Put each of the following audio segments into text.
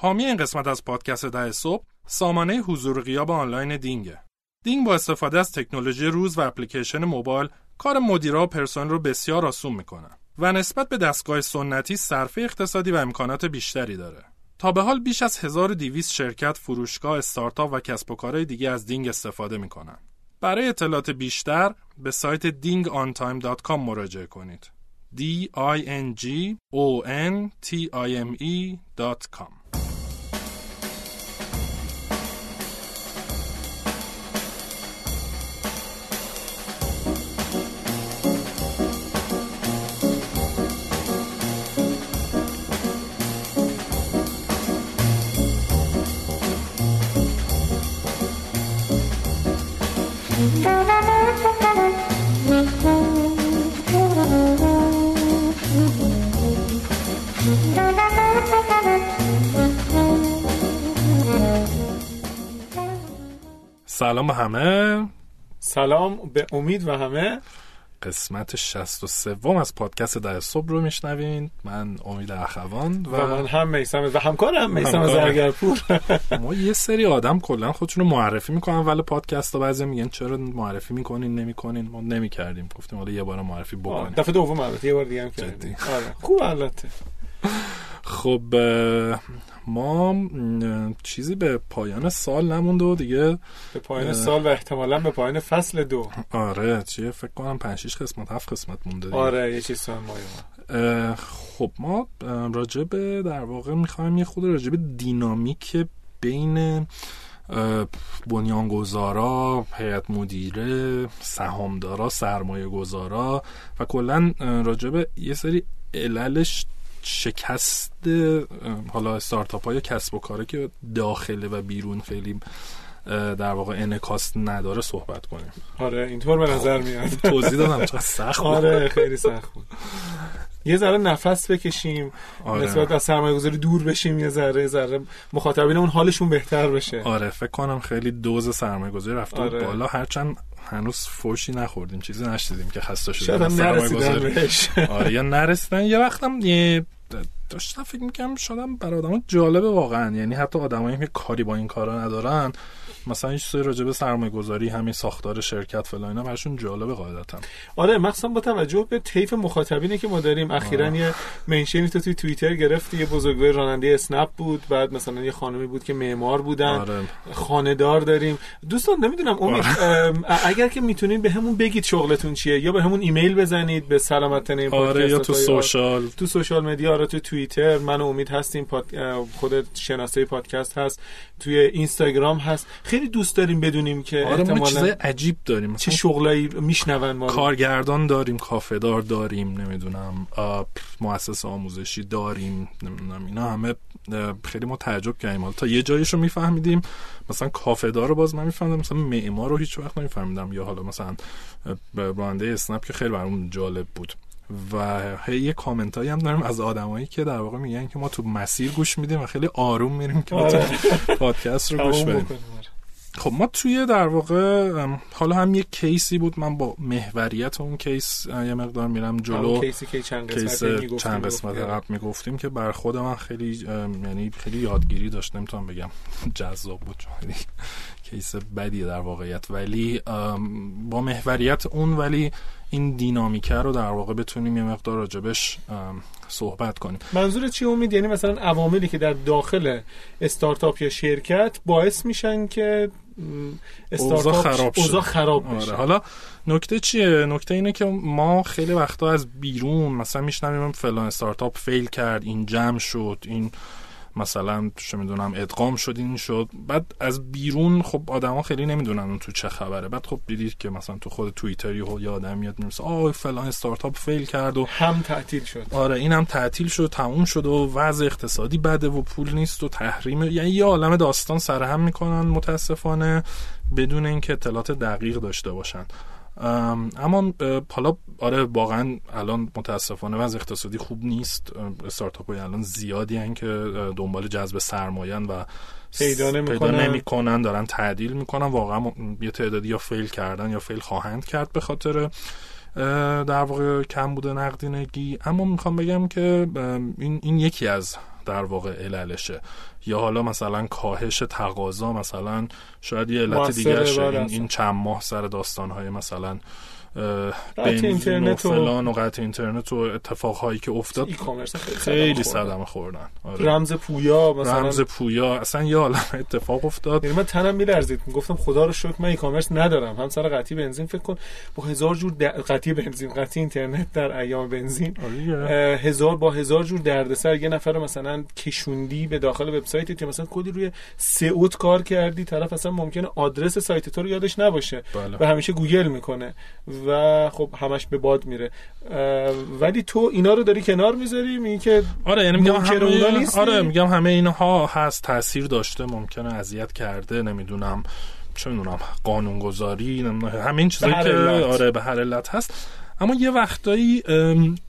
حامی این قسمت از پادکست ده صبح سامانه حضور غیاب آنلاین دینگه. دینگ با استفاده از تکنولوژی روز و اپلیکیشن موبایل کار مدیرا و پرسنل رو بسیار آسون می‌کنه و نسبت به دستگاه سنتی صرفه اقتصادی و امکانات بیشتری داره. تا به حال بیش از 1200 شرکت، فروشگاه، استارتاپ و کسب و کارهای دیگه از دینگ استفاده می‌کنن. برای اطلاعات بیشتر به سایت dingontime.com مراجعه کنید. d i n g o n t i m e.com سلام به همه. سلام به امید و همه. قسمت 63 از پادکست در صبح رو میشنوین. من امید اخوان و, و من هم میسم و همکارم میسم زرگرپور ما یه سری آدم کلا خودشون رو معرفی می‌کنن ولی پادکست ها بعضی میگن چرا معرفی می‌کنین نمی‌کنین؟ ما نمی‌کردیم. گفتیم حالا یه بار معرفی بکنیم. دفعه دوم البته یه بار دیگه هم کردیم. آره. خوب البته. خب ما چیزی به پایان سال نمونده و دیگه به پایان سال و احتمالا به پایان فصل دو. آره چیه؟ فکر کنم 5 6 قسمت 7 قسمت مونده دیگه. آره یه چیز سال خب ما راجع به در واقع می‌خوایم یه خود راجع به دینامیک بین بنیانگذارا هیئت مدیره سهامدارا سرمایه گذارا و کلا راجع به یه سری عللش شکست حالا استارتاپ های کسب و کاره که داخله و بیرون خیلی در واقع انکاست نداره صحبت کنیم. آره اینطور به نظر میاد. توضیح دادم چقدر سخت آره خیلی سخت بود. یه ذره نفس بکشیم آره. نسبت از سرمایه گذاری دور بشیم یه ذره ذره مخاطبینمون حالشون بهتر بشه. آره فکر کنم خیلی دوز سرمایه گذاری رفته آره. بالا. هرچند هنوز فوشی نخوردیم چیزی نشدیدیم که خسته شدیم. شاید هم نرسیدن بهش. آره یا نرسیدن یه وقتم یه that داشتم فکر می‌کنم شدم برای آدم جالبه واقعا. یعنی حتی آدمایی که کاری با این کارا ندارن مثلا این چیزای راجع به سرمایه گذاری همین ساختار شرکت فلان اینا براشون جالبه قاعدتا. آره مخصوصا با توجه به طیف مخاطبینی که ما داریم. اخیرا یه منشنی تو توی توییتر گرفتی یه بزرگوار راننده اسنپ بود. بعد مثلا یه خانمی بود که معمار بودن. آره. خانه‌دار داریم. دوستان نمی‌دونم امید آره. اگر که می‌تونین به همون بگید شغلتون چیه یا به همون ایمیل بزنید به سلامت آره یا تو سوشال. تو سوشال مدیا آره تو توییتر من و امید هستیم پاد... خود شناسه پادکست هست توی اینستاگرام هست. خیلی دوست داریم بدونیم که آره ما چیزای عجیب داریم. چه شغلایی میشنون ما کارگردان داریم کافه دار داریم نمی‌دونم مؤسسه آموزشی داریم نمی‌دونم اینا همه خیلی ما تعجب کردیم. تا یه جایشو میفهمیدیم. مثلا کافه دار رو باز من میفهمیدم مثلا معمار رو هیچ وقت نمیفهمیدم. یا حالا مثلا راننده اسنپ که خیلی برام جالب بود. و یه کامنت هایی هم داریم از آدمایی که در واقع میگن که ما تو مسیر گوش میدیم و خیلی آروم میریم که آره. پادکست رو گوش بدیم. خب ما توی در واقع حالا هم یه case ی بود. من با محوریت اون case یه مقدار میرم جلو. case ی که چند case چند قسمت قبل می‌گفتیم که بر خود من خیلی یعنی خیلی یادگیری داشت نمی‌تونم بگم جذاب بود case بدی در واقعیت. ولی با محوریت اون ولی این دینامیکه رو در واقع بتونیم یه مقدار راجبش صحبت کنیم. منظور چی امید؟ یعنی مثلا عواملی که در داخل استارتاپ یا شرکت باعث میشن که استارتاپ خراب اوضاع خراب بشه. آره. حالا نکته چیه؟ نکته اینه که ما خیلی وقتا از بیرون مثلا میشنویم فلان استارتاپ فیل کرد این جمع شد این مثلا چه می‌دونم ادغام شد این شد. بعد از بیرون خب آدما خیلی نمی‌دونن اون تو چه خبره. بعد خب دیدید که مثلا تو خود توییتری و یه آدم میاد می‌رسه آه فلان استارتاپ فیل کرد و هم تعطیل شد. آره این هم تعطیل شد تموم شد و وضع اقتصادی بده و پول نیست و تحریم. یعنی یه عالم داستان سرهم می‌کنن متاسفانه بدون اینکه اطلاعات دقیق داشته باشن. اما حالا آره واقعا الان متاسفانه وضع اقتصادی خوب نیست. استارتاپ های الان زیادی هن که دنبال جذب سرمایه و پیدا نمی‌کنن. دارن تعدیل می‌کنن. واقعا یه تعدادی یا فیل کردن یا فیل خواهند کرد به خاطر در واقع کم بوده نقدینگی. اما می‌خوام بگم که این, این یکی از در واقع عللشه. یا حالا مثلا کاهش تقاضا مثلا شاید یه علت دیگه این, این چند ماه سر داستانهای مثلا قطع اینترنت و فلان و قطع اینترنت و اتفاقهایی که افتاد خیلی صدمه خوردن. آره. رمز پویا مثلا رمز پویا. اصلا یه عالم اتفاق افتاد. یعنی من تنم میلرزید. گفتم خدا رو شکر من ای کامرس ندارم. هم سر قطعی بنزین فکر کن. با هزار جور در... قطعی بنزین قطعی اینترنت در ایام بنزین. آره. هزار با هزار جور دردسر. یه نفر مثلا کشوندی به داخل وبسایت مثلا کدی روی سئوت کار کردی. طرف اصلا ممکنه آدرس سایت تو رو یادش نباشه. بله. و همیشه گوگل می‌کنه. و خب همش به باد میره. ولی تو اینا رو داری کنار می‌ذاری؟ میگی که آره یعنی میگم همه آره میگم همه اینها هست تاثیر داشته ممکنه اذیت کرده نمی‌دونم چه می‌دونم قانونگذاری همه این چیزایی که آره به هر علت هست. اما یه وقتایی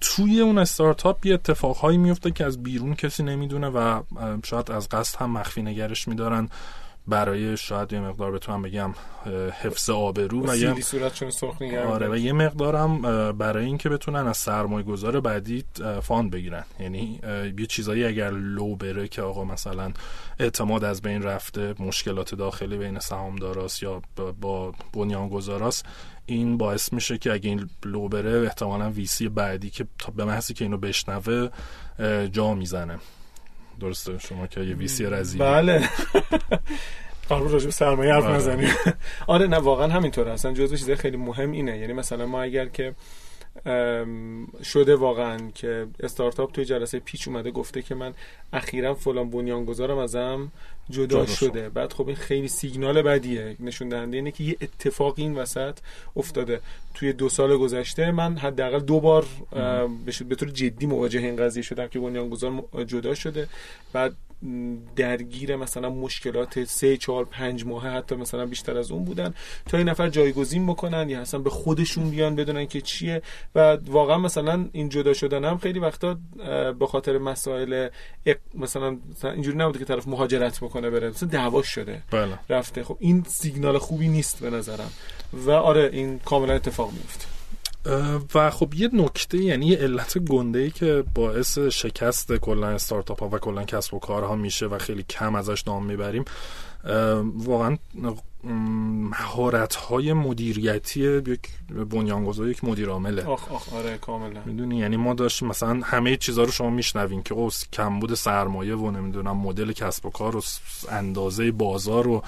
توی اون استارتاپ یه اتفاقهایی میفته که از بیرون کسی نمی‌دونه و شاید از قصد هم مخفی نگرش میدارن. برای شاید یه مقدار بتونم بگم حفظ آبرو و یه سرخ آره و یه مقدارم برای اینکه بتونن از سرمایه گذار بعدی fund بگیرن. یعنی یه چیزایی اگر لو بره که آقا مثلا اعتماد از بین رفته مشکلات داخلی بین سهامداراست یا با بنیانگذاراست این باعث میشه که اگه این لو بره احتمالا VC بعدی که به محضی که اینو بشنوه جا می‌زنه. درسته شما که یه ویسی رزی بله. قرار راجع سرمایه حرف بله. نزنیم آره نه واقعا همینطوره. اصلا جزو چیز خیلی مهم اینه. یعنی مثلا ما اگر که شده واقعا که استارتاپ توی جلسه پیچ اومده گفته که من اخیرا فلان بنیانگذارم ازم جدا, شده. بعد خب این خیلی سیگنال بدیه. نشون دهنده اینه که یه اتفاقی این وسط افتاده. توی دو سال گذشته من حداقل دو بار به طور جدی مواجه این قضیه شدم که بنیانگذار جدا شده. بعد درگیر مثلا مشکلات سه چهار پنج ماه حتی مثلا بیشتر از اون بودن تا این نفر جایگزین بکنن یا اصلا به خودشون بیان بدونن که چیه. و واقعا مثلا این جدا شدن هم خیلی وقتا به خاطر مسائل مثلا اینجوری نبوده که طرف مهاجرت بکنه بره. مثلا دعوا شده. بله. رفته. خب این سیگنال خوبی نیست به نظرم. و آره این کاملا اتفاق میفته و خب یه نکته یعنی یه علت گنده ای که باعث شکست کلا استارتاپ ها و کلا کسب و کارها میشه و خیلی کم ازش نام می‌بریم واقعا مهارت های مدیریتی یک بنیانگذار یک مدیر عامله آخ آخ آره کاملا. می‌دونی؟ یعنی ما داشت مثلا همه چیزا رو شما میشنوین که کم کمبود سرمایه و نمی‌دونم مدل کسب و کار و اندازه بازار و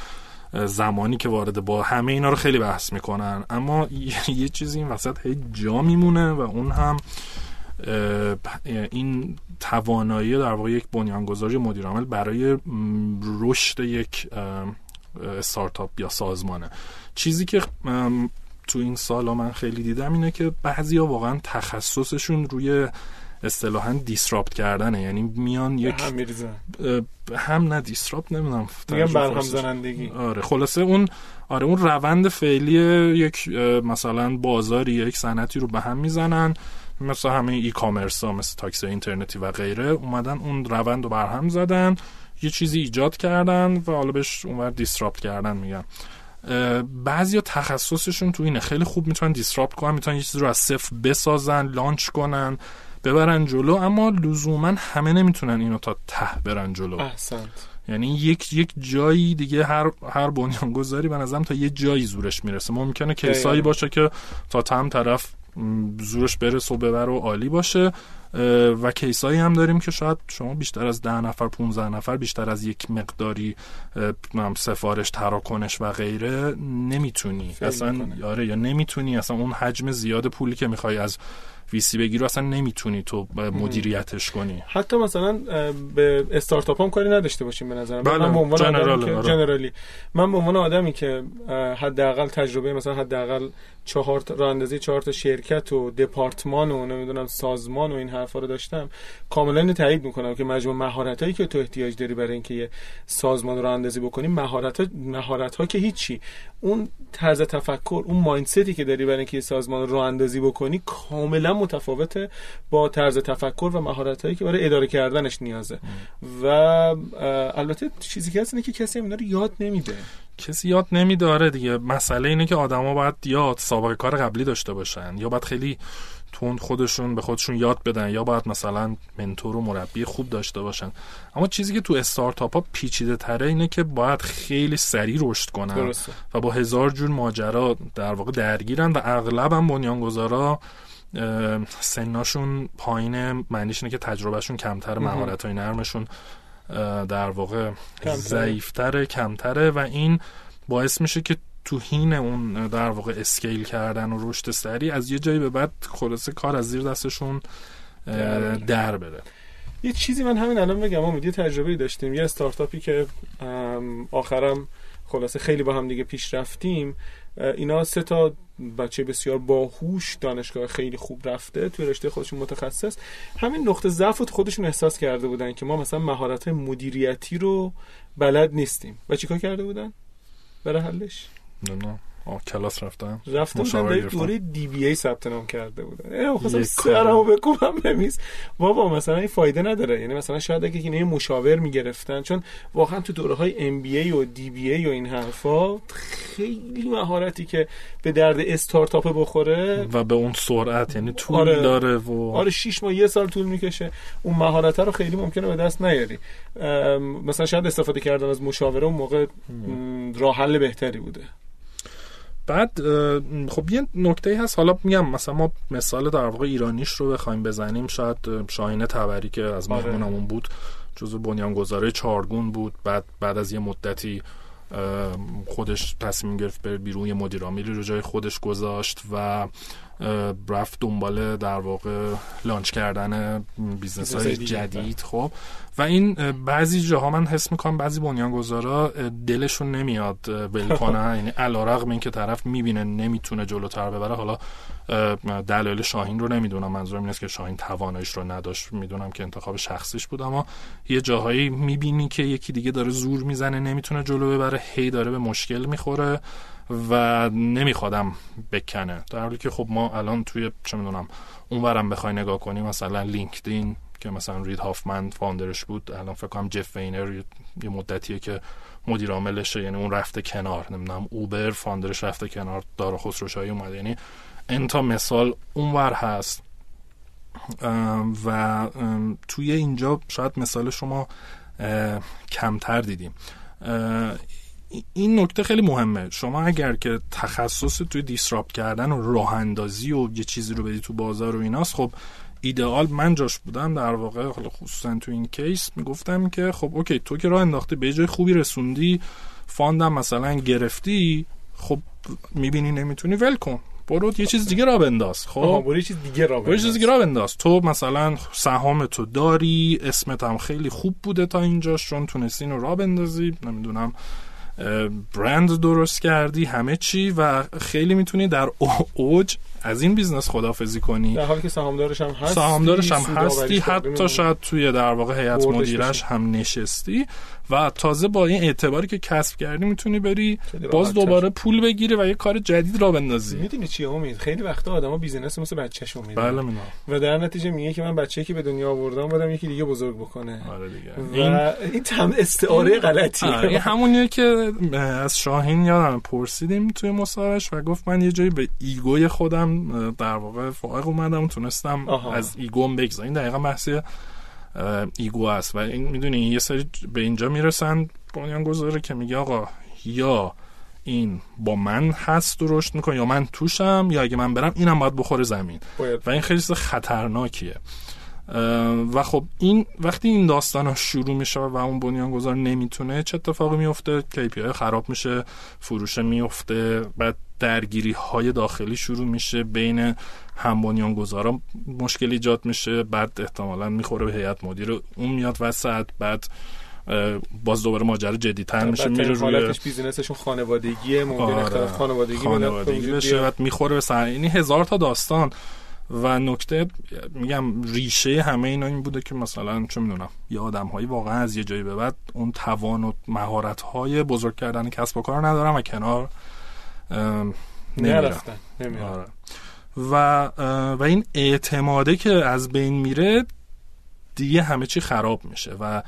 زمانی که وارد با همه اینا رو خیلی بحث می‌کنن. اما یه چیزی این وسط هی جا میمونه و اون هم این توانایی در واقع یک بنیانگذاری مدیر عامل برای رشد یک استارتاپ یا سازمانه. چیزی که تو این سالا من خیلی دیدم اینه که بعضی ها واقعا تخصصشون روی اصطلاحا دیسراپت کردنه. یعنی میان یک هم, هم نه دیسراپت نمی‌دونم میگم برهم زنندگی. آره خلاصه اون آره اون روند فعلی یک مثلا بازاری یک صنعتی رو به هم می‌زنن. مثل همه ای کامرس ها مثل تاکسی اینترنتی و غیره اومدن اون روند رو برهم زدن یه چیزی ایجاد کردن و حالا بهش اونور دیسراپت کردن میگن. بعضی تخصصشون تو اینه. خیلی خوب می‌تونن دیسراپت کنن می‌تونن یه چیزی رو از صفر بسازن لانچ کنن. ببرن جلو اما لزوما همه نمی‌تونن اینو تا ته برن جلو. احسنت. یعنی یک یک جایی دیگه هر هر بنیانگذاری به نظرم تا یه جایی زورش می‌رسه. ممکنه کیسایی باشه که تا تم طرف زورش برسه و ببر و عالی باشه. و کیسایی هم داریم که شاید شما بیشتر از ده نفر 15 نفر بیشتر از یک مقداری سفارش تراکنش و غیره نمی‌تونی. اصلا آره یا نمی‌تونی. اصلا اون حجم زیاد پولی که می‌خوای از ویسی بگیری اصلا نمی‌تونی تو مدیریتش کنی. حتی مثلا به استارتاپ هم کاری نداشته باشیم به نظرم. بله. من به عنوان آدمی که آره. من به عنوان آدمی که حداقل تجربه مثلا حداقل چهار راه اندازی چهار تا شرکت و دپارتمان و نمی‌دونم سازمان و این حرفا رو داشتم کاملا تایید می‌کنم که مجموع مهارت هایی که تو احتیاج داری برای اینکه یه سازمان رو اندازی بکنی مهارت ها مهارت ها که هیچی. اون طرز تفکر اون مایندتی که داری برای اینکه یه سازمان رو اندازی بکنی کاملا متفاوته با طرز تفکر و مهارت هایی که برای اداره کردنش نیازه. و البته چیزی که هست اینه که کسی اینا رو یاد نمیده. کسی یاد نمیداره دیگه. مسئله اینه که آدما باید یاد سابقه کار قبلی داشته باشن یا باید خیلی تون خودشون به خودشون یاد بدن یا باید مثلا منتور و مربی خوب داشته باشن. اما چیزی که تو استارتاپ ها پیچیده تره اینه که باید خیلی سریع رشد کنن و با هزار جور ماجرا در واقع درگیرن و اغلب هم بنیانگذارا سناشون پایین معنیش اینه که تجربهشون کمتر مهارت های نرمشون در واقع ضعیفتره کمتره و این باعث میشه که تو هین اون در واقع اسکیل کردن و رشد سری از یه جایی به بعد خلاصه کار از زیر دستشون در بره. یه چیزی من همین الان بگم امید یه تجربه داشتیم. یه استارتاپی که آخرم خلاصه خیلی با هم دیگه پیش رفتیم. اینا سه تا بچه بسیار باهوش دانشگاه خیلی خوب رفته توی رشته خودشون متخصص. همین نقطه ضعف خودشون احساس کرده بودن که ما مثلا مهارت مدیریتی رو بلد نیستیم. و چیکار کرده بودن؟ برای حلش؟ نه. آه کلاس رفتم. رفتم بودن دوره دی بی ای ثبت نام کرده بودن ای خواستم سرمو بکوبم بمیز بابا مثلا این فایده نداره. یعنی مثلا شاید اگه یه مشاور می‌گرفتن چون واقعا تو دوره های ام بی ای و دی بی ای و این حرفا خیلی مهارتی که به درد استارتاپ بخوره. و به اون سرعت یعنی طول آره. داره و آره 6 ماه یه سال طول می‌کشه. اون مهارت رو خیلی ممکنه به دست نیاری. مثلا شاید استفاده کردن از مشاوره اون موقع راه حل بهتری بوده. بعد خب یه نکته هست. حالا میگم مثلا ما مثال در واقع ایرانیش رو بخوایم بزنیم. شاید شاهین تبری که از آره. مهمونمون بود جزو بنیانگذاره چارگون بود. بعد بعد از یه مدتی خودش تصمیم گرفت بر بیرون یه رو جای خودش گذاشت و رفت دنبال در واقع launch کردن business های جدید خب. و این بعضی جاها من حس می‌کنم بعضی بنیانگذارا دلشون نمیاد ول کنن. یعنی علیرغم اینکه طرف می‌بینه نمی‌تونه جلوتر ببره. حالا دلایل شاهین رو نمی‌دونم. منظورم اینه که شاهین تواناییش رو نداشت. می‌دونم که انتخاب شخصیش بود. اما یه جاهایی می‌بینی که یکی دیگه داره زور می‌زنه نمی‌تونه جلو ببره. هی داره به مشکل می‌خوره. و نمیخوادم بکنه. در حالی که خب ما الان توی چه می‌دونم اونورم بخوای نگاه کنیم مثلا لینکدین که مثلا رید هافمن founder ش بود الان فکر کنم جف وینر یه مدتیه که مدیر عاملشه یعنی اون رفته کنار. نمی‌دونم اوبر founder ش رفته کنار دارا خسروشایی اومده یعنی این تا مثال اونور هست. و توی اینجا شاید مثال شما کمتر دیدیم. این نکته خیلی مهمه. شما اگر که تخصص توی disrupt کردن و راه اندازی و یه چیزی رو بدی تو بازار و ایناست خب ایدئال من جاش بودم در واقع حالا خصوصا تو این case می‌گفتم که خب okay تو که راه انداختی به جای خوبی رسوندی fund م مثلا گرفتی خب می‌بینی نمی‌تونی ول کن. برو یه چیز دیگه راه بنداز. خب؟ برو یه چیز دیگه راه بنداز چیز دیگه را بنداز. تو مثلا سهام تو داری اسمت هم خیلی خوب بوده تا اینجاش چون تونستی رو راه بندازی. نمی‌دونم. برند درست کردی همه چی و خیلی می‌تونی در اوج از این business خدافزی کنی. در حالی که سهامدارش هم هستی سهامدارش هم هستی حتی شاید توی در واقع هیئت مدیرش هم نشستی. و تازه با این اعتباری که کسب کردی می‌تونی بری باز دوباره پول بگیری و یه کار جدید راه بندازی. می‌دونی چی امید؟ خیلی وقتا آدما business مثل بچه‌ش امید بله و در نتیجه میگه که من بچه‌ای که به دنیا آوردم بودم یکی دیگه بزرگ بکنه. آره دیگه. و این تم استعاره غلطیه. این همونیه که از شاهین یادم پرسیدیم توی مصاحبهش و گفت من یه جایی به ego ی خودم در واقع فائق اومدم تونستم از ego م بگذارم. این دقیقا بحثی ایگو است. و این می‌دونی یه سری به اینجا می‌رسن بنیان گذاره که میگه آقا یا این با من هست و رشد می‌کنه یا من توشم یا اگه من برم اینم باید بخوره زمین. و این خیلی خطرناکیه. و خب این وقتی این داستان ها شروع میشه و اون بنیانگذار نمی‌تونه چه اتفاقی میفته KPI خراب میشه فروش میفته بعد درگیری های داخلی شروع میشه بین هم بنیانگذارا مشکل ایجاد میشه بعد احتمالا می‌خوره به هیئت مدیر اون میاد وسط بعد باز دوباره ماجرا جدیتر میشه میره روی بیزینسشون خانوادگیه ممکن آره. خانوادگی, خانوادگی بشه بعد می‌خوره به سر یعنی هزار تا داستان و نکته میگم ریشه همه اینا این بوده که مثلا چه می‌دونم یه آدم هایی واقعا از یه جایی به بعد اون توان و مهارت های بزرگ کردن کسب و کار ندارن و کنار نمیرن آره. و و این اعتماده که از بین میره دیگه همه چی خراب میشه و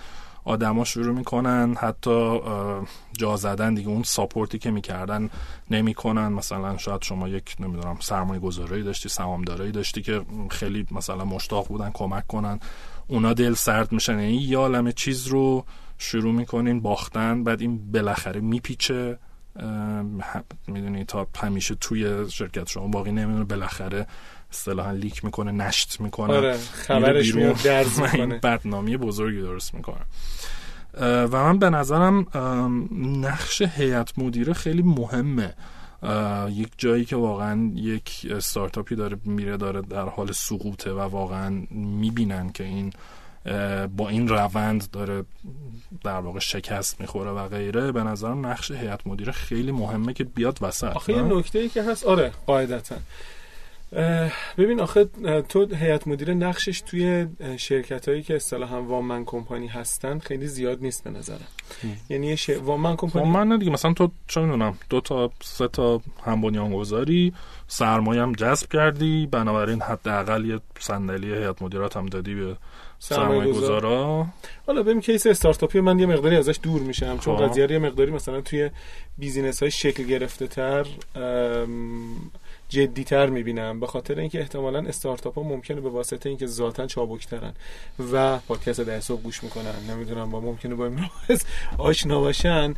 آدما شروع می‌کنن حتی جا زدن دیگه. اون ساپورتی که می‌کردن نمی‌کنن. مثلا شاید شما یک نمی‌دونم سرمایه گذاری داشتی سهامداری داشتی که خیلی مثلا مشتاق بودن کمک کنن. اونا دل سرد میشن. یعنی یه چیز رو شروع می‌کنین باختن بعد این بالاخره میپیچه. می‌دونی تا همیشه توی شرکت شما باقی نمی‌دونه بالاخره اصطلاحا لیک می‌کنه نشت می‌کنه آره خبرش میاد درز می‌کنه. بدنامی بزرگی درست می‌کنه. و من به نظرم نقش هیئت مدیره خیلی مهمه. یک جایی که واقعا یک استارتاپی داره میره داره در حال سقوطه و واقعا می‌بینن که این با این روند داره در واقع شکست می‌خوره و غیره به نظرم نقش هیئت مدیره خیلی مهمه که بیاد وسط آخه یه نکته ای که هست آره قاعدتا. ببین آخه تو هیئت مدیره نقشش توی شرکت هایی که اصطلاحا وامن کمپانی هستن خیلی زیاد نیست به نظرم. یعنی ش... وامن کمپانی وامن دیگه مثلا تو چه می‌دونم دو تا سه تا هم بنیانگذاری سرمایه هم جذب کردی بنابراین حداقل یه صندلی هیئت مدیرات هم دادی به سرمایه گذارا حالا ببین case استارتاپی من یه مقداری ازش دور میشم چون خب. قضیه یه مقداری مثلا توی business های شکل گرفته تر جدیتر می‌بینم. به خاطر اینکه احتمالا استارتاپ ها ممکنه به واسطه اینکه ذاتا چابکترن و پادکست ده صبح گوش می‌کنن. نمی‌دونم با ممکنه با این آشنا باشن.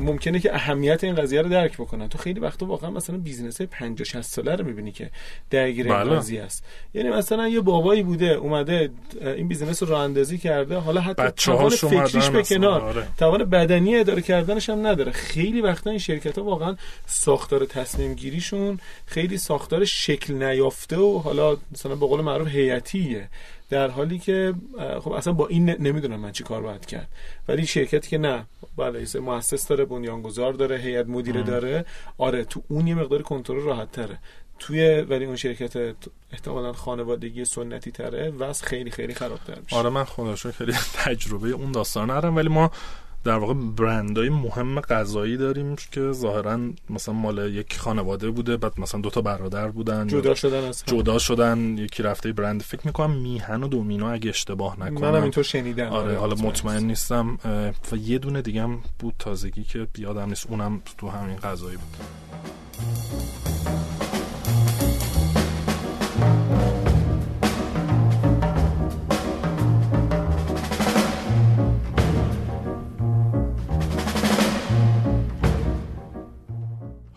ممکنه که اهمیت این قضیه رو درک بکنن. تو خیلی وقتا واقعا مثلا business های 50 60 ساله رو می‌بینی که درگیر این بله. قضیه است. یعنی مثلا یه بابایی بوده اومده این بیزینس رو راه اندازی کرده. حالا حتی توان فکریش به کنار آره. توان بدنی اداره کردنش هم نداره. خیلی وقتا این شرکت ها واقعا ساختار تصمیم گیریشون خیلی ساختار شکل نیافته و حالا مثلا به قول معروف هیئتیه. در حالی که خب اصلا با این نمی‌دونم من چی کار باید کرد. ولی شرکتی که نه بله مؤسس داره بنیانگذار داره هیئت مدیره داره. آره تو اون یه مقدار کنترل راحت تره توی ولی اون شرکت احتمالا خانوادگی سنتی تره واسه خیلی خیلی خرابتر میشه. آره من خودشون خیلی تجربه اون داستان ندارم. ولی ما در واقع برندهای مهم غذایی داریم که ظاهرا مثلا مال یک خانواده بوده بعد مثلا دوتا برادر بودن. جدا شدن از جدا شدن یکی رفته برند. فکر می‌کنم میهن و دومینو اگه اشتباه نکنم. منم اینطور شنیدم. آره, آره، حالا مطمئن نیستم. و یه دونه دیگه هم بود تازگی که بیادم نیست. اونم تو همین غذایی بود.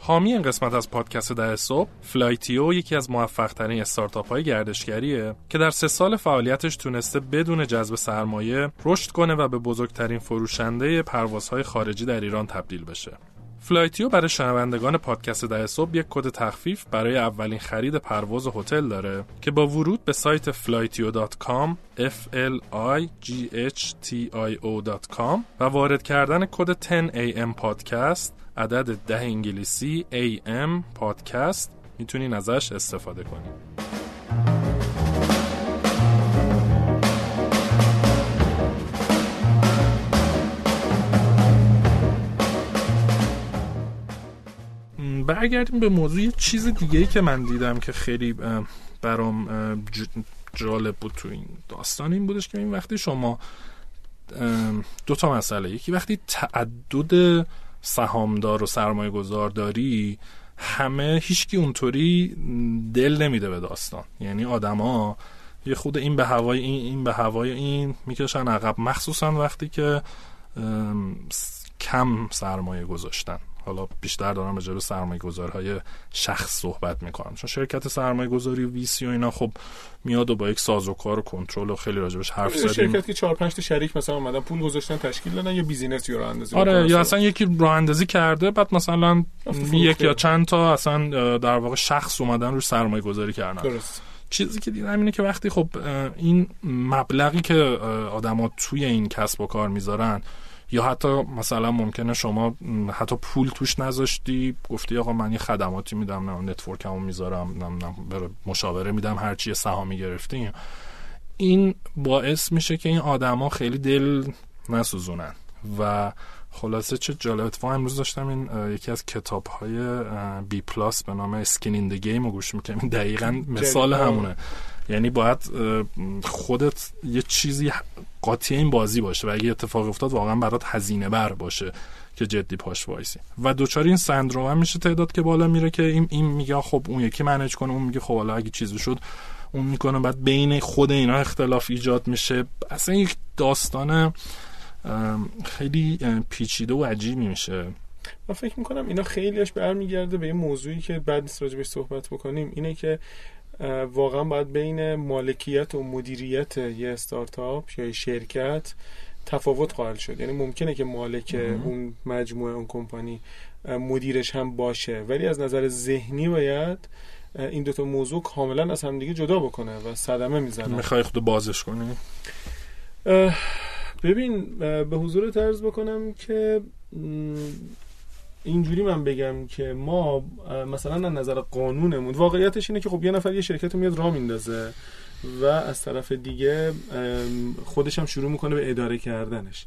حامی این قسمت از پادکست ده صبح فلایتیو یکی از موفق ترین استارتاپ های گردشگریه که در سه سال فعالیتش تونسته بدون جذب سرمایه رشد کنه و به بزرگترین فروشنده پروازهای خارجی در ایران تبدیل بشه. فلایتیو برای شنوندگان پادکست ده صبح یک کد تخفیف برای اولین خرید پرواز هتل داره که با ورود به سایت flightio.com f l i g h t i o.com و وارد کردن کد 10am پادکست عدد ده انگلیسی AM پادکست می‌تونین ازش استفاده کنید برگردیم به موضوع یه چیز دیگه ای که من دیدم که خیلی برام جالب بود تو این داستان این بودش که این وقتی شما دو تا مسئله یکی وقتی تعدد سهامدار و سرمایه گذار داری همه هیچکی اونطوری دل نمیده به داستان. یعنی آدما یه خود این به هوای این این به هوای این می‌کشن عقب مخصوصا وقتی که کم سرمایه گذاشتن. حالا بیشتر دارم به جلو سرمایه گذارهای شخص صحبت می‌کنم. چون شرکت سرمایه گذاری و ویسی و اینا خب میاد و با یک سازوکار و کنترل و خیلی راجبش حرف زدیم. شرکت که 4 5 تا شریک مثلا اومدن پول گذاشتن تشکیل دادن یا بیزینس رو اندازی آره یا اصلا. یکی راه اندازی کرده بعد مثلا یک یا چند تا اصلا در واقع شخص اومدن رو سرمایه گذاری کردن. درست. چیزی که دیدم اینه که وقتی خب این مبلغی که آدما توی این کسب و کار می‌ذارن یا حتی مثلا ممکنه شما حتی پول توش نذاشتی گفتی آقا من یه خدماتی میدم نه network مو می‌ذارم نه مشاوره میدم هرچی سهامی گرفتیم این باعث میشه که این آدما خیلی دل نسوزونن. و خلاصه چه جالب اتفاق امروز داشتم این یکی از کتاب های بی پلاس به نام Skin in the Game رو گوش می‌کنم دقیقا مثال همونه. یعنی باید خودت یه چیزی قاطی این بازی باشه و اگه اتفاق افتاد واقعا برات هزینه بر باشه که جدی پاش وایسی. و دوچار این سندروم هم میشه تعداد که بالا میره که این, این میگه خب اون یکی منیج کنه اون میگه خب حالا اگه چیزی شد اون می‌کنه. بعد بین خود اینا اختلاف ایجاد میشه. اصلا یک داستان خیلی پیچیده و عجیبی میشه. من فکر می‌کنم اینا خیلیش برمیگرده به یه موضوعی که بعد نیست راجبش صحبت بکنیم. اینه که واقعا باید بین مالکیت و مدیریت یه استارتاپ یا شرکت تفاوت قائل شد. یعنی ممکنه که مالک اون مجموعه اون کمپانی مدیرش هم باشه. ولی از نظر ذهنی باید این دوتا موضوع کاملا از همدیگه جدا بکنه و صدمه می‌زنه می‌خوای خود بازش کنی؟ ببین به حضور طرز بکنم که اینجوری من بگم که ما مثلا از نظر قانونمون واقعیتش اینه که خب یه نفر یه شرکت میاد راه میندازه و از طرف دیگه خودش هم شروع می‌کنه به اداره کردنش.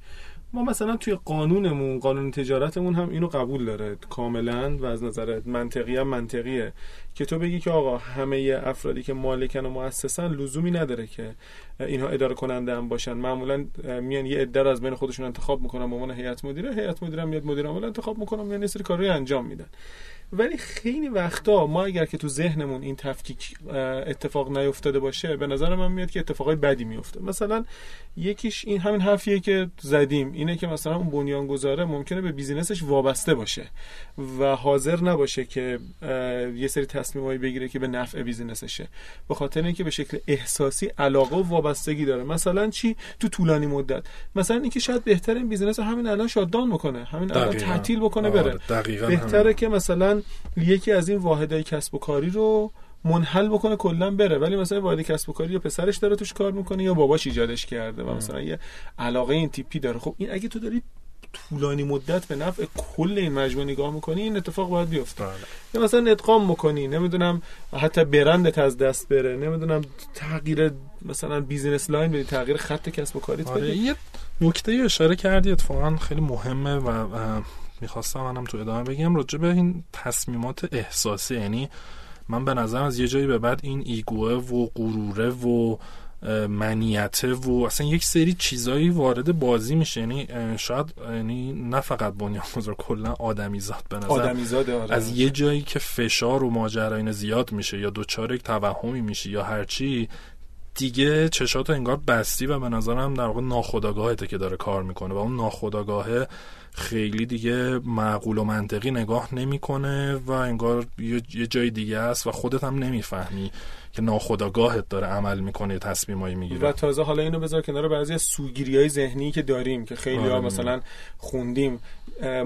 ما مثلا توی قانونمون قانون تجارتمون هم اینو قبول داره. کاملا و از نظر منطقی هم منطقیه که تو بگی که آقا همه افرادی که مالکن و مؤسسن لزومی نداره که اینها اداره کننده هم باشن. معمولا میان یه عده از بین خودشون انتخاب می‌کنن به عنوان هیئت مدیره هیئت مدیره میاد مدیر عامل انتخاب می‌کنن میان یه سری کارهای انجام میدن. ولی خیلی وقتا ما اگر که تو ذهنمون این تفکیک اتفاق نیفتاده باشه به نظر من میاد که اتفاقای بدی میفته مثلا یکیش این همین حرفیه که زدیم. اینه که مثلا اون بنیانگذاره ممکنه به business ش وابسته باشه و حاضر نباشه که یه سری تصمیمایی بگیره که به نفع business شه به خاطر اینکه به شکل احساسی علاقه و وابستگی داره. مثلا چی؟ تو طولانی مدت. مثلا اینکه شاید بهتر این business همین الان shutdown بکنه. همین الان تعطیل بکنه بره. آره، بهتره که مثلا یکی از این واحدهای کسب و کاری رو منحل بکنه کلا بره. ولی مثلا واحد کسب و کاری یا پسرش داره توش کار می‌کنه یا باباش ایجادش کرده و مثلا یه علاقه این تیپی داره. خب این اگه تو داری طولانی مدت به نفع کل این مجموعه نگاه می‌کنی این اتفاق باید بیفته. بله. یا مثلا ادغام می‌کنی نمی‌دونم حتی برندت از دست بره. نمی‌دونم تغییر مثلا business line بدی تغییر خط کسب و کاریت آره یه نکته اشاره کردی اتفاقا خیلی مهمه و می‌خواستم منم تو ادامه بگم راجع به این تصمیمات احساسی. یعنی من به نظرم از یه جایی به بعد این ایگوه و غروره و منیته و اصلا یک سری چیزایی وارد بازی میشه یعنی شاید یعنی نه فقط بنیانگذار کلا آدمیزاد به نظر آره. از یه جایی که فشار و ماجرا این زیاد میشه یا دوچار یک توهمی میشه یا هرچی دیگه چشات انگار بستی و به نظرم در واقع ناخداگاهته که داره کار می‌کنه و اون ناخداگاهه خیلی دیگه معقول و منطقی نگاه نمی‌کنه و انگار یه جای دیگه است و خودت هم نمی‌فهمی که ناخداگاهت داره عمل می‌کنه تصمیمایی می‌گیره. و تازه حالا اینو بذار کنار بعضی از سوگیری های ذهنی که داریم که خیلی ها آره. مثلا خوندیم.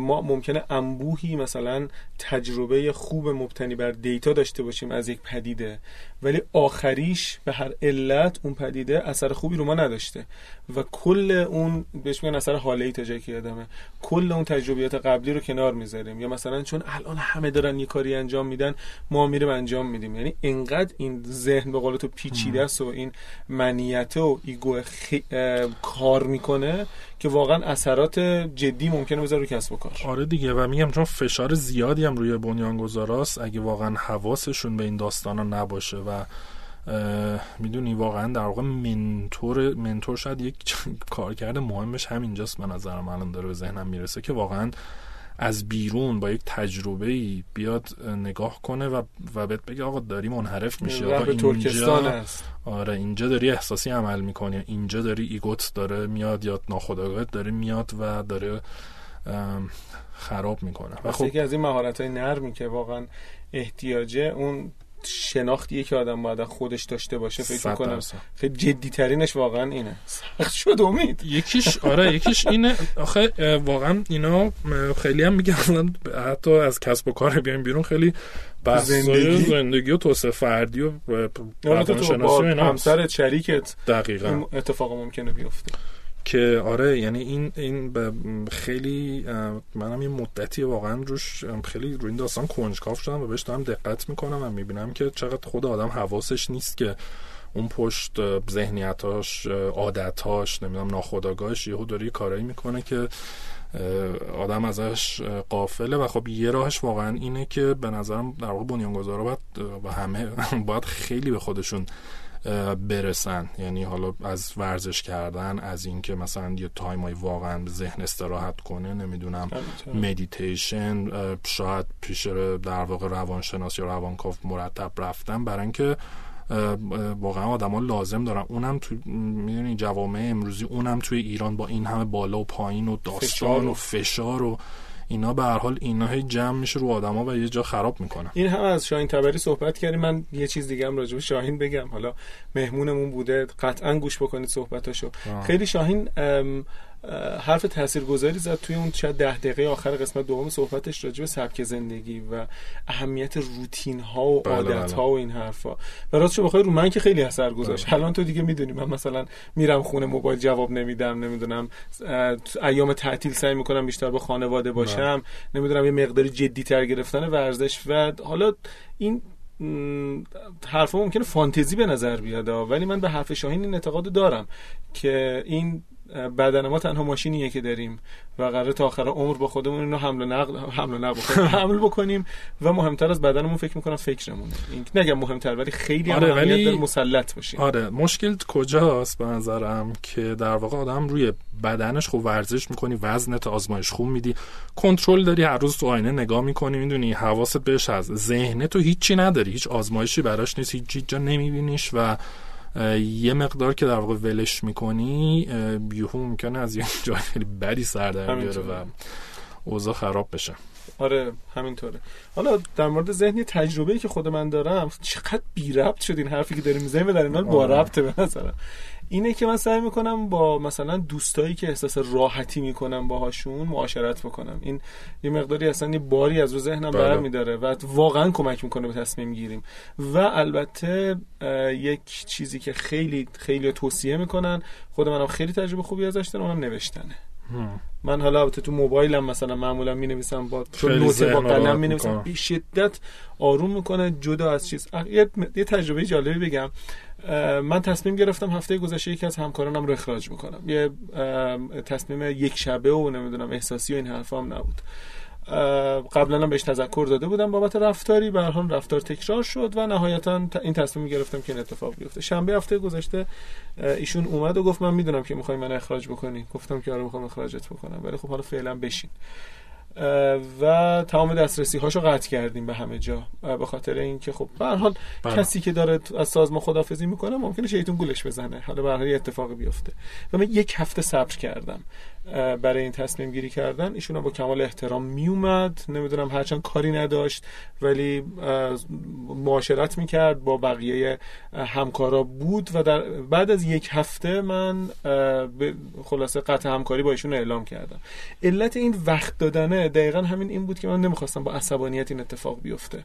ما ممکنه انبوهی مثلا تجربه خوب مبتنی بر دیتا داشته باشیم از یک پدیده ولی آخریش به هر علت اون پدیده اثر خوبی رو ما نداشته. و کل اون بهش میگن اثر حاله ای تا جایی که کل اون تجربیات قبلی رو کنار می‌ذاریم. یا مثلا چون الان همه دارن یه کاری انجام میدن ما میریم انجام میدیم. یعنی انقدر این ذهن به قول تو پیچیده است و این منیت و ایگو کار می‌کنه که واقعا اثرات جدی ممکنه بذاره رو کسب و کار. آره دیگه. و میگم چون فشار زیادی هم روی بنیانگذاراست اگه واقعا حواسشون به این داستانا نباشه و می‌دونی واقعا در واقع منتور منتور شاید یک کارکرد مهمش همینجاست به نظرم الان داره به ذهنم می‌رسه که واقعا از بیرون با یک تجربه ای بیاد نگاه کنه و و بهت بگه آقا داری منحرف میشه آقا اینجا آره اینجا داری احساسی عمل می‌کنی اینجا داری ایگوت داره میاد یا ناخودآگاهت داره میاد و داره خراب می‌کنه. و خب یکی از این مهارت های نرمی که واقعا احتیاجه اون شناختیه که آدم باید خودش داشته باشه فکر کنم خیلی جدی ترینش واقعا اینه. سخت شد امید. یکیش آره یکیش اینه. آخه واقعا اینا خیلی هم میگن حتی از کسب و کار بیایم بیرون خیلی زندگی, زندگی و توسعه فردی و روانشناسی و همسر شریکت دقیقاً. اتفاق ممکنه بیفته. که آره یعنی این این خیلی منم این مدتی واقعا روش خیلی روی این داستان کنجکاو شدم و بهش دارم دقت می‌کنم و می‌بینم که چقدر خود آدم حواسش نیست که اون پشت ذهنیتاش عادتاش نمی‌دونم ناخودآگاهش یهو داره کارایی می‌کنه که آدم ازش قافله و خب یه راهش واقعا اینه که به نظرم در واقع بنیانگذارا باید و همه باید خیلی به خودشون برسن. یعنی حالا از ورزش کردن از اینکه مثلا یه تایمای واقعا ذهن استراحت کنه نمی‌دونم مدیتیشن شاید پیش در واقع روانشناس یا روانکاو مرتب رفتن. برای اینکه واقعا آدما لازم دارن. اونم تو می‌دونی جوامع امروزی اونم توی ایران با این همه بالا و پایین و داستان و فشار و اینا به هر حال اینا هی جمع میشه رو آدما و یه جا خراب می‌کنه. این هم از شاهین تبری صحبت کردیم. من یه چیز دیگه هم راجع به شاهین بگم. حالا مهمونمون بوده. قطعا گوش بکنید صحبتاشو. خیلی شاهین حرف تاثیرگذاری زد توی اون شاید ده دقیقه آخر قسمت دوم صحبتش راجع به سبک زندگی و اهمیت روتین ها و بله، عادت ها بله. و این حرفا و راستش بخوای رو من که خیلی اثر گذاشت بله. الان تو دیگه می‌دونی من مثلا میرم خونه موبایل جواب نمیدم نمی‌دونم ایام تعطیل سعی می‌کنم بیشتر با خانواده باشم نمی‌دونم یه مقداری جدی تر گرفتن ورزش و حالا این حرفا ممکنه فانتزی به نظر بیاد ولی من به حرف شاهین این اعتقاد دارم که این بدن ما تنها ماشینیه که داریم و قرار تا آخر عمر با خودمون اینو حمل و نقل حمل و نقل بکنیم. حمل بکنیم و مهمتر از بدنمون فکر می‌کنم فکرمونه. این نگم مهمتر ولی خیلی آره ولی مسلط باشیم آره مشکل کجاست به نظرم که در واقع آدم روی بدنش خوب ورزش می‌کنی وزنت آزمایش خوب میدی کنترل داری هر روز تو آینه نگاه می‌کنی می‌دونی حواست بهش از ذهن تو هیچی نداری هیچ آزمایشی براش نیست هیچ جا نمیبینیش و یه مقدار که در واقع ولش می‌کنی یهو ممکنه از یه جای خیلی بدی سر در بیاره و اوضاع خراب بشه. آره همینطوره. حالا در مورد ذهنی تجربه که خود من دارم چقدر بی ربط شد این حرفی که داریم می‌زنیم و در این با آره. ربطه به نظرم. اینه که من سعی می‌کنم با مثلا دوستایی که احساس راحتی می‌کنم باهاشون معاشرت بکنم. این یه مقداری اصلا یه باری از رو ذهنم بله. برمیداره و واقعا کمک می‌کنه به تصمیم گیریم. و البته یک چیزی که خیلی خیلی توصیه می‌کنن خود منم خیلی تجربه خوبی ازش دارم اونم نوشتنه. من حالا البته تو موبایلم مثلا معمولا می نویسم با نوت با قلم می نویسم به شدت آروم می‌کنه جدا از چیز. یه, یه تجربه جالبی بگم. من تصمیم گرفتم هفته گذشته یکی از همکارانم رو اخراج می‌کنم یه تصمیم یک شبه و نمی‌دونم احساسی و این حرفا هم نبود قبلا هم بهش تذکر داده بودم بابت رفتاری به حال رفتار تکرار شد و نهایتا این تصمیم گرفتم که این اتفاق بیفته. شنبه هفته گذشته ایشون اومد و گفت من می‌دونم که می‌خوای من اخراج بکنی. گفتم که آره می‌خوام اخراجت بکنم. ولی خب حالا فعلا بشین. و تمام دسترسی هاشو قطع کردیم به همه جا. به خاطر اینکه خب به حال بله. کسی که داره از سازمان خدافزی می‌کنه ممکنه شیطون گولش بزنه. حالا به هر اتفاقی بیفته. و من یک هفته صبر کردم. برای این تصمیم گیری کردن. ایشون با کمال احترام میومد. نمی‌دونم هرچند کاری نداشت ولی معاشرت می‌کرد با بقیه همکارا بود و در بعد از یک هفته من خلاصه قطع همکاری با ایشون اعلام کردم. علت این وقت دادنه دقیقا همین این بود که من نمی‌خواستم با عصبانیت این اتفاق بیفته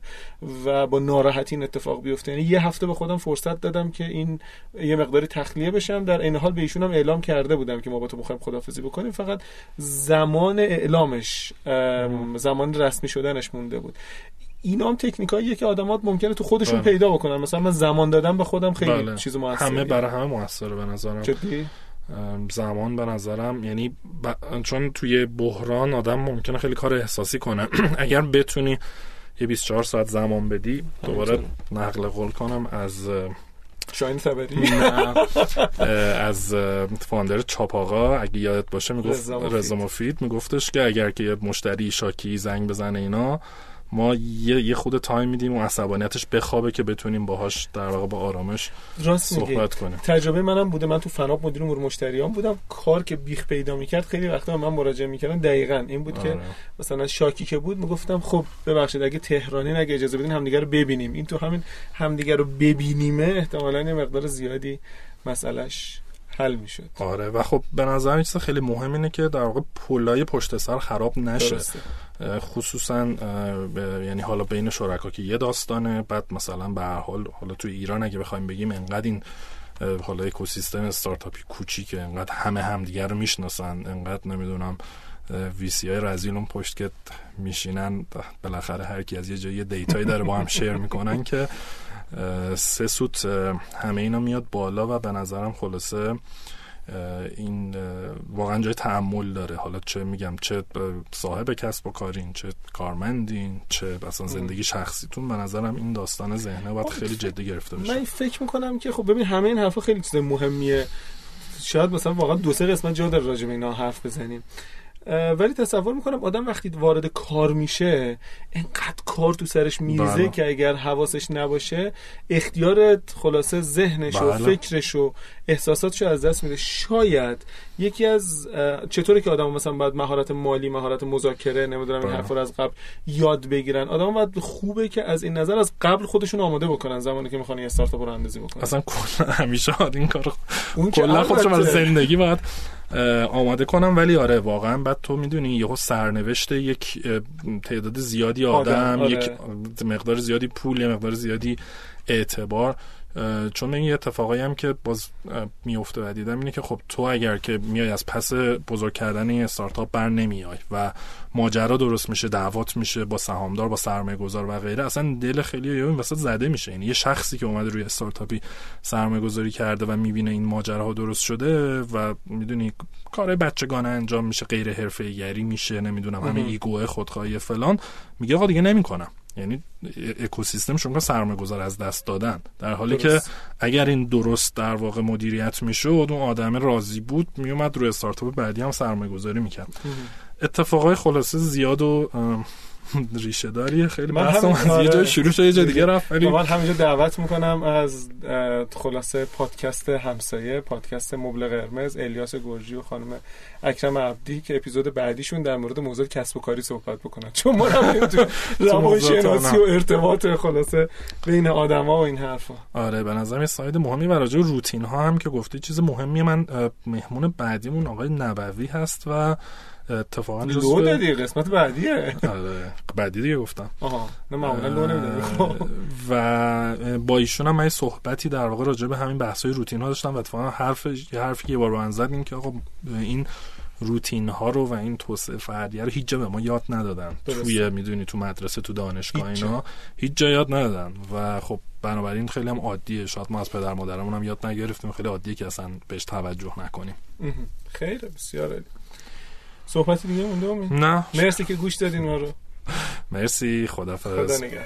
و با ناراحتی این اتفاق بیفته. یعنی یه هفته به خودم فرصت دادم که این یه مقداری تخلیه بشم. در این حال به ایشون هم اعلام کرده بودم که ما با تو می‌خوایم خدافظی بکنیم. فقط زمان اعلامش زمان رسمی شدنش مونده بود. این هم تکنیکاییه که آدمات ممکنه تو خودشون بله. پیدا بکنن. مثلا من زمان دادم به خودم خیلی بله. چیز موثره همه برای همه موثره به نظرم. زمان به نظرم یعنی چون توی بحران آدم ممکنه خیلی کار احساسی کنه. اگر بتونی یه 24 ساعت زمان بدی دوباره نقل قول کنم از شاین سبری از founder چاپاقا اگه یادت باشه می‌گفت رضا مفید میگفتش که اگر که یه مشتری شاکی زنگ بزنه اینا ما یه, یه خورده time میدیم و عصبانیتش بخوابه که بتونیم باهاش در واقع با آرامش راست صحبت کنیم. تجربه منم بوده. من تو فناب مدیر امور مشتریان بودم. کار که بیخ پیدا می‌کرد خیلی وقتا من مراجعه می‌کردم. دقیقا این بود آره. که مثلا شاکی که بود می‌گفتم خب ببخشید اگه تهرانی نگه اجازه بدین همدیگه رو ببینیم. این تو همین همدیگه رو ببینیمه احتمالاً یه مقدار زیادی مسئلهش حل می‌شد. آره و خب به نظر چیز خیلی مهم اینه که در واقع پولای پشت سر خراب نشه. خصوصا یعنی حالا بین شرکا که یه داستانه بعد مثلا به هر حال حالا تو ایران اگه بخوایم بگیم انقدر این حالا اکوسیستم استارتاپی کوچیکه انقدر همه همدیگه رو می‌شناسن انقدر نمی‌دونم وی سی های رزیل اون پشت که میشینن بالاخره هر کی از یه جایی دیتایی داره با هم شیر می‌کنن که سه سوت همه اینا میاد بالا و به نظرم خلاصه این واقعا جای تحمل داره. حالا چه میگم چه صاحب کسب و کارین چه کارمندین چه مثلا زندگی شخصیتون به نظرم این داستان ذهنه باید خیلی جدی گرفته بشه. من فکر می‌کنم که خب ببین همه این حرفا خیلی چیز مهمیه. شاید مثلا واقعا دو سه قسمت جا داره راجع به اینا حرف بزنیم. ولی تصور می‌کنم آدم وقتی وارد کار میشه انقدر کار تو سرش میریزه بله. که اگر حواسش نباشه اختیار خلاصه ذهنش بله. و فکرش و احساساتش از دست میده شاید یکی از چطوره که آدم مثلا باید مهارت مالی مهارت مذاکره نمی‌دونم این بله. حرفا رو از قبل یاد بگیرن آدم باید خوبه که از این نظر از قبل خودشون آماده بکنن زمانی که می‌خوان یه استارتاپ رو اندازی بکنن اصلا همیشه این کارو کلا خودشون زندگی باید آماده کنم ولی آره واقعا بعد تو می‌دونی یهو سرنوشت یک تعداد زیادی آدم, آره. یک مقدار زیادی پول یه مقدار زیادی اعتبار چون این اتفاقایی هم که باز میفته و دیدم اینه که خب تو اگر که میای از پس بزرگ کردن این استارتاپ بر نمیای و ماجرا درست میشه دعوات میشه با سهامدار با سرمایه گذار و غیره اصلا دل خیلی این وسط زده میشه. یعنی یه شخصی که اومده روی استارتاپی سرمایه گذاری کرده و می‌بینه این ماجراها درست شده و می‌دونی کار بچگانه انجام میشه غیر حرفه‌ای میشه نمی‌دونم همه ایگو خودخواهی فلان میگه آقا دیگه نمی‌کنم. یعنی اکوسیستم شما سرمایه گذار از دست دادن. در حالی که اگر این درست در واقع مدیریت می‌شد اون آدم راضی بود میومد روی استارتاپ بعدی هم سرمایه گذاری می‌کرد اتفاقای خلاصه زیاد و ریشه داریه خیلی بحثم از یه جای آره. شروع شد یه جای دیگه رفت. ولی من همینجا دعوت می‌کنم از خلاصه پادکست همسایه پادکست مبل قرمز الیاس گرجی و خانم اکرم عبدی که اپیزود بعدیشون در مورد موضوع کسب و کاری صحبت بکنن. چون ما روانشناسی و ارتباط خلاصه بین آدما و این حرفا. آره به نظر ساید مهمی و راجع روتین ها هم که گفتی چیز مهمی من مهمون بعدیمون آقای نبوی هست و اتفاقا لو دادی قسمت بعدیه. آره بعدی دیگه گفتم. آها نه معمولا لو نمی‌دادی. و با ایشون هم من صحبتی در واقع راجع به همین بحث های روتین ها داشتم و اتفاقا حرف حرفی که یه بار من زد این که آقا این روتین ها رو و این توسعه فردیه رو هیچ جا به ما یاد ندادن. توی می‌دونی تو مدرسه تو دانشگاه اینا هیچ جا یاد ندادن. و خب بنابراین خیلی هم عادیه. شاید ما از پدر مادرمون هم یاد نگرفتیم. خیلی عادیه که اصلا بهش توجه نکنیم. خیلی بسیار صحبتی دیگه مونده نه. مرسی که گوش دادین ما رو. مرسی خدافظ خدا نگهدار.